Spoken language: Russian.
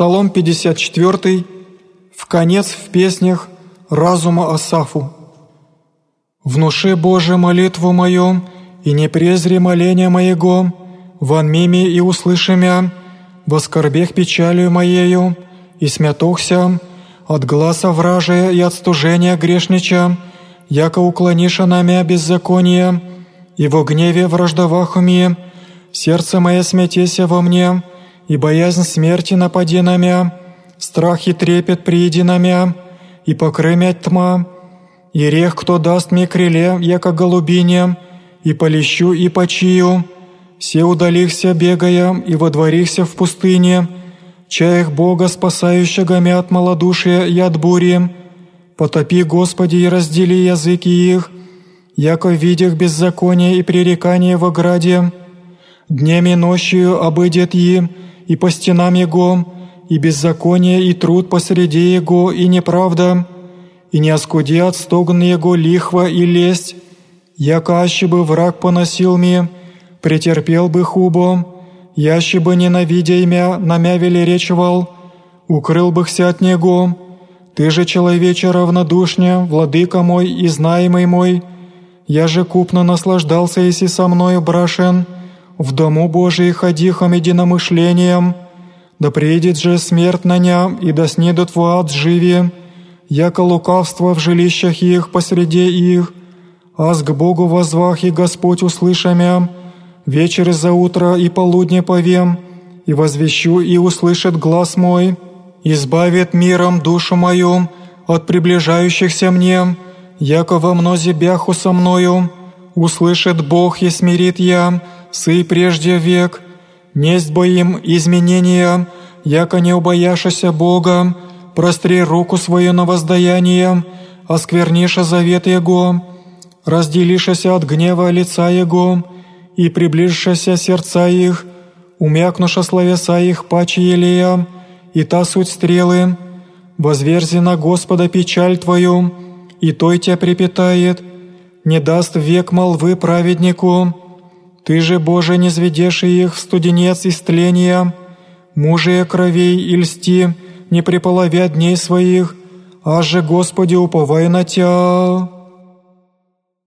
Псалом 54, в конец в песнях разума Асафу. «Внуши, Боже, молитву мою, и не презри моления моего, вон мими и услыши мя, во скорбех печалью моею, и смятохся, от глаза вражия и от стужения грешнича, яко уклониша на мя беззаконие, и во гневе враждовах уме, сердце мое смятеся во мне, и боязнь смерти напади на мя, страх и трепет прииди на мя, и покрымять тьма, и рех, кто даст мне крыле, яко голубине, и полещу и почию, все удалихся бегая, и водворихся в пустыне, чаях Бога, спасающего мя от малодушия и от бури, потопи, Господи, и раздели языки их, яко видях беззаконие и пререкание в ограде, днем и ночью обыдет им, и по стенам Его, и беззаконие, и труд посреди Его, и неправда, и не оскудят стогн Его лихва и лесть, яко аще бы враг поносил ми, претерпел бы хубо, яще бы ненавидя имя, намя велеречивал, укрыл бы хся от Него, Ты же, человече равнодушне, владыка мой и знаемый мой, я же купно наслаждался, если со мною брашен, в дому Божий ходихом единомышлением, да приедет же смерть на ням, и да снедут в ад живи, яко лукавство в жилищах их посреди их, аз к Богу возвах и Господь услышамя, вечер за утро и полудне повем, и возвещу и услышит глаз мой, избавит миром душу мою от приближающихся мне, яко во мнозе бяху со мною, услышит Бог и смирит я, сы прежде век, несть боим изменения, яко не убояшася Бога, простри руку свою на воздаяние, оскверниша завет Его, разделишася от гнева лица Его, и приближшася сердца их, умякнуша словеса их паче елея, и та суть стрелы, возверзи на Господа печаль Твою, и той тебя припитает, не даст век молвы праведнику. Ты же, Боже, не зведешь их в студенец истления, мужия кровей и льсти, не приполовя дней своих, аж же, Господи, уповай на Тя.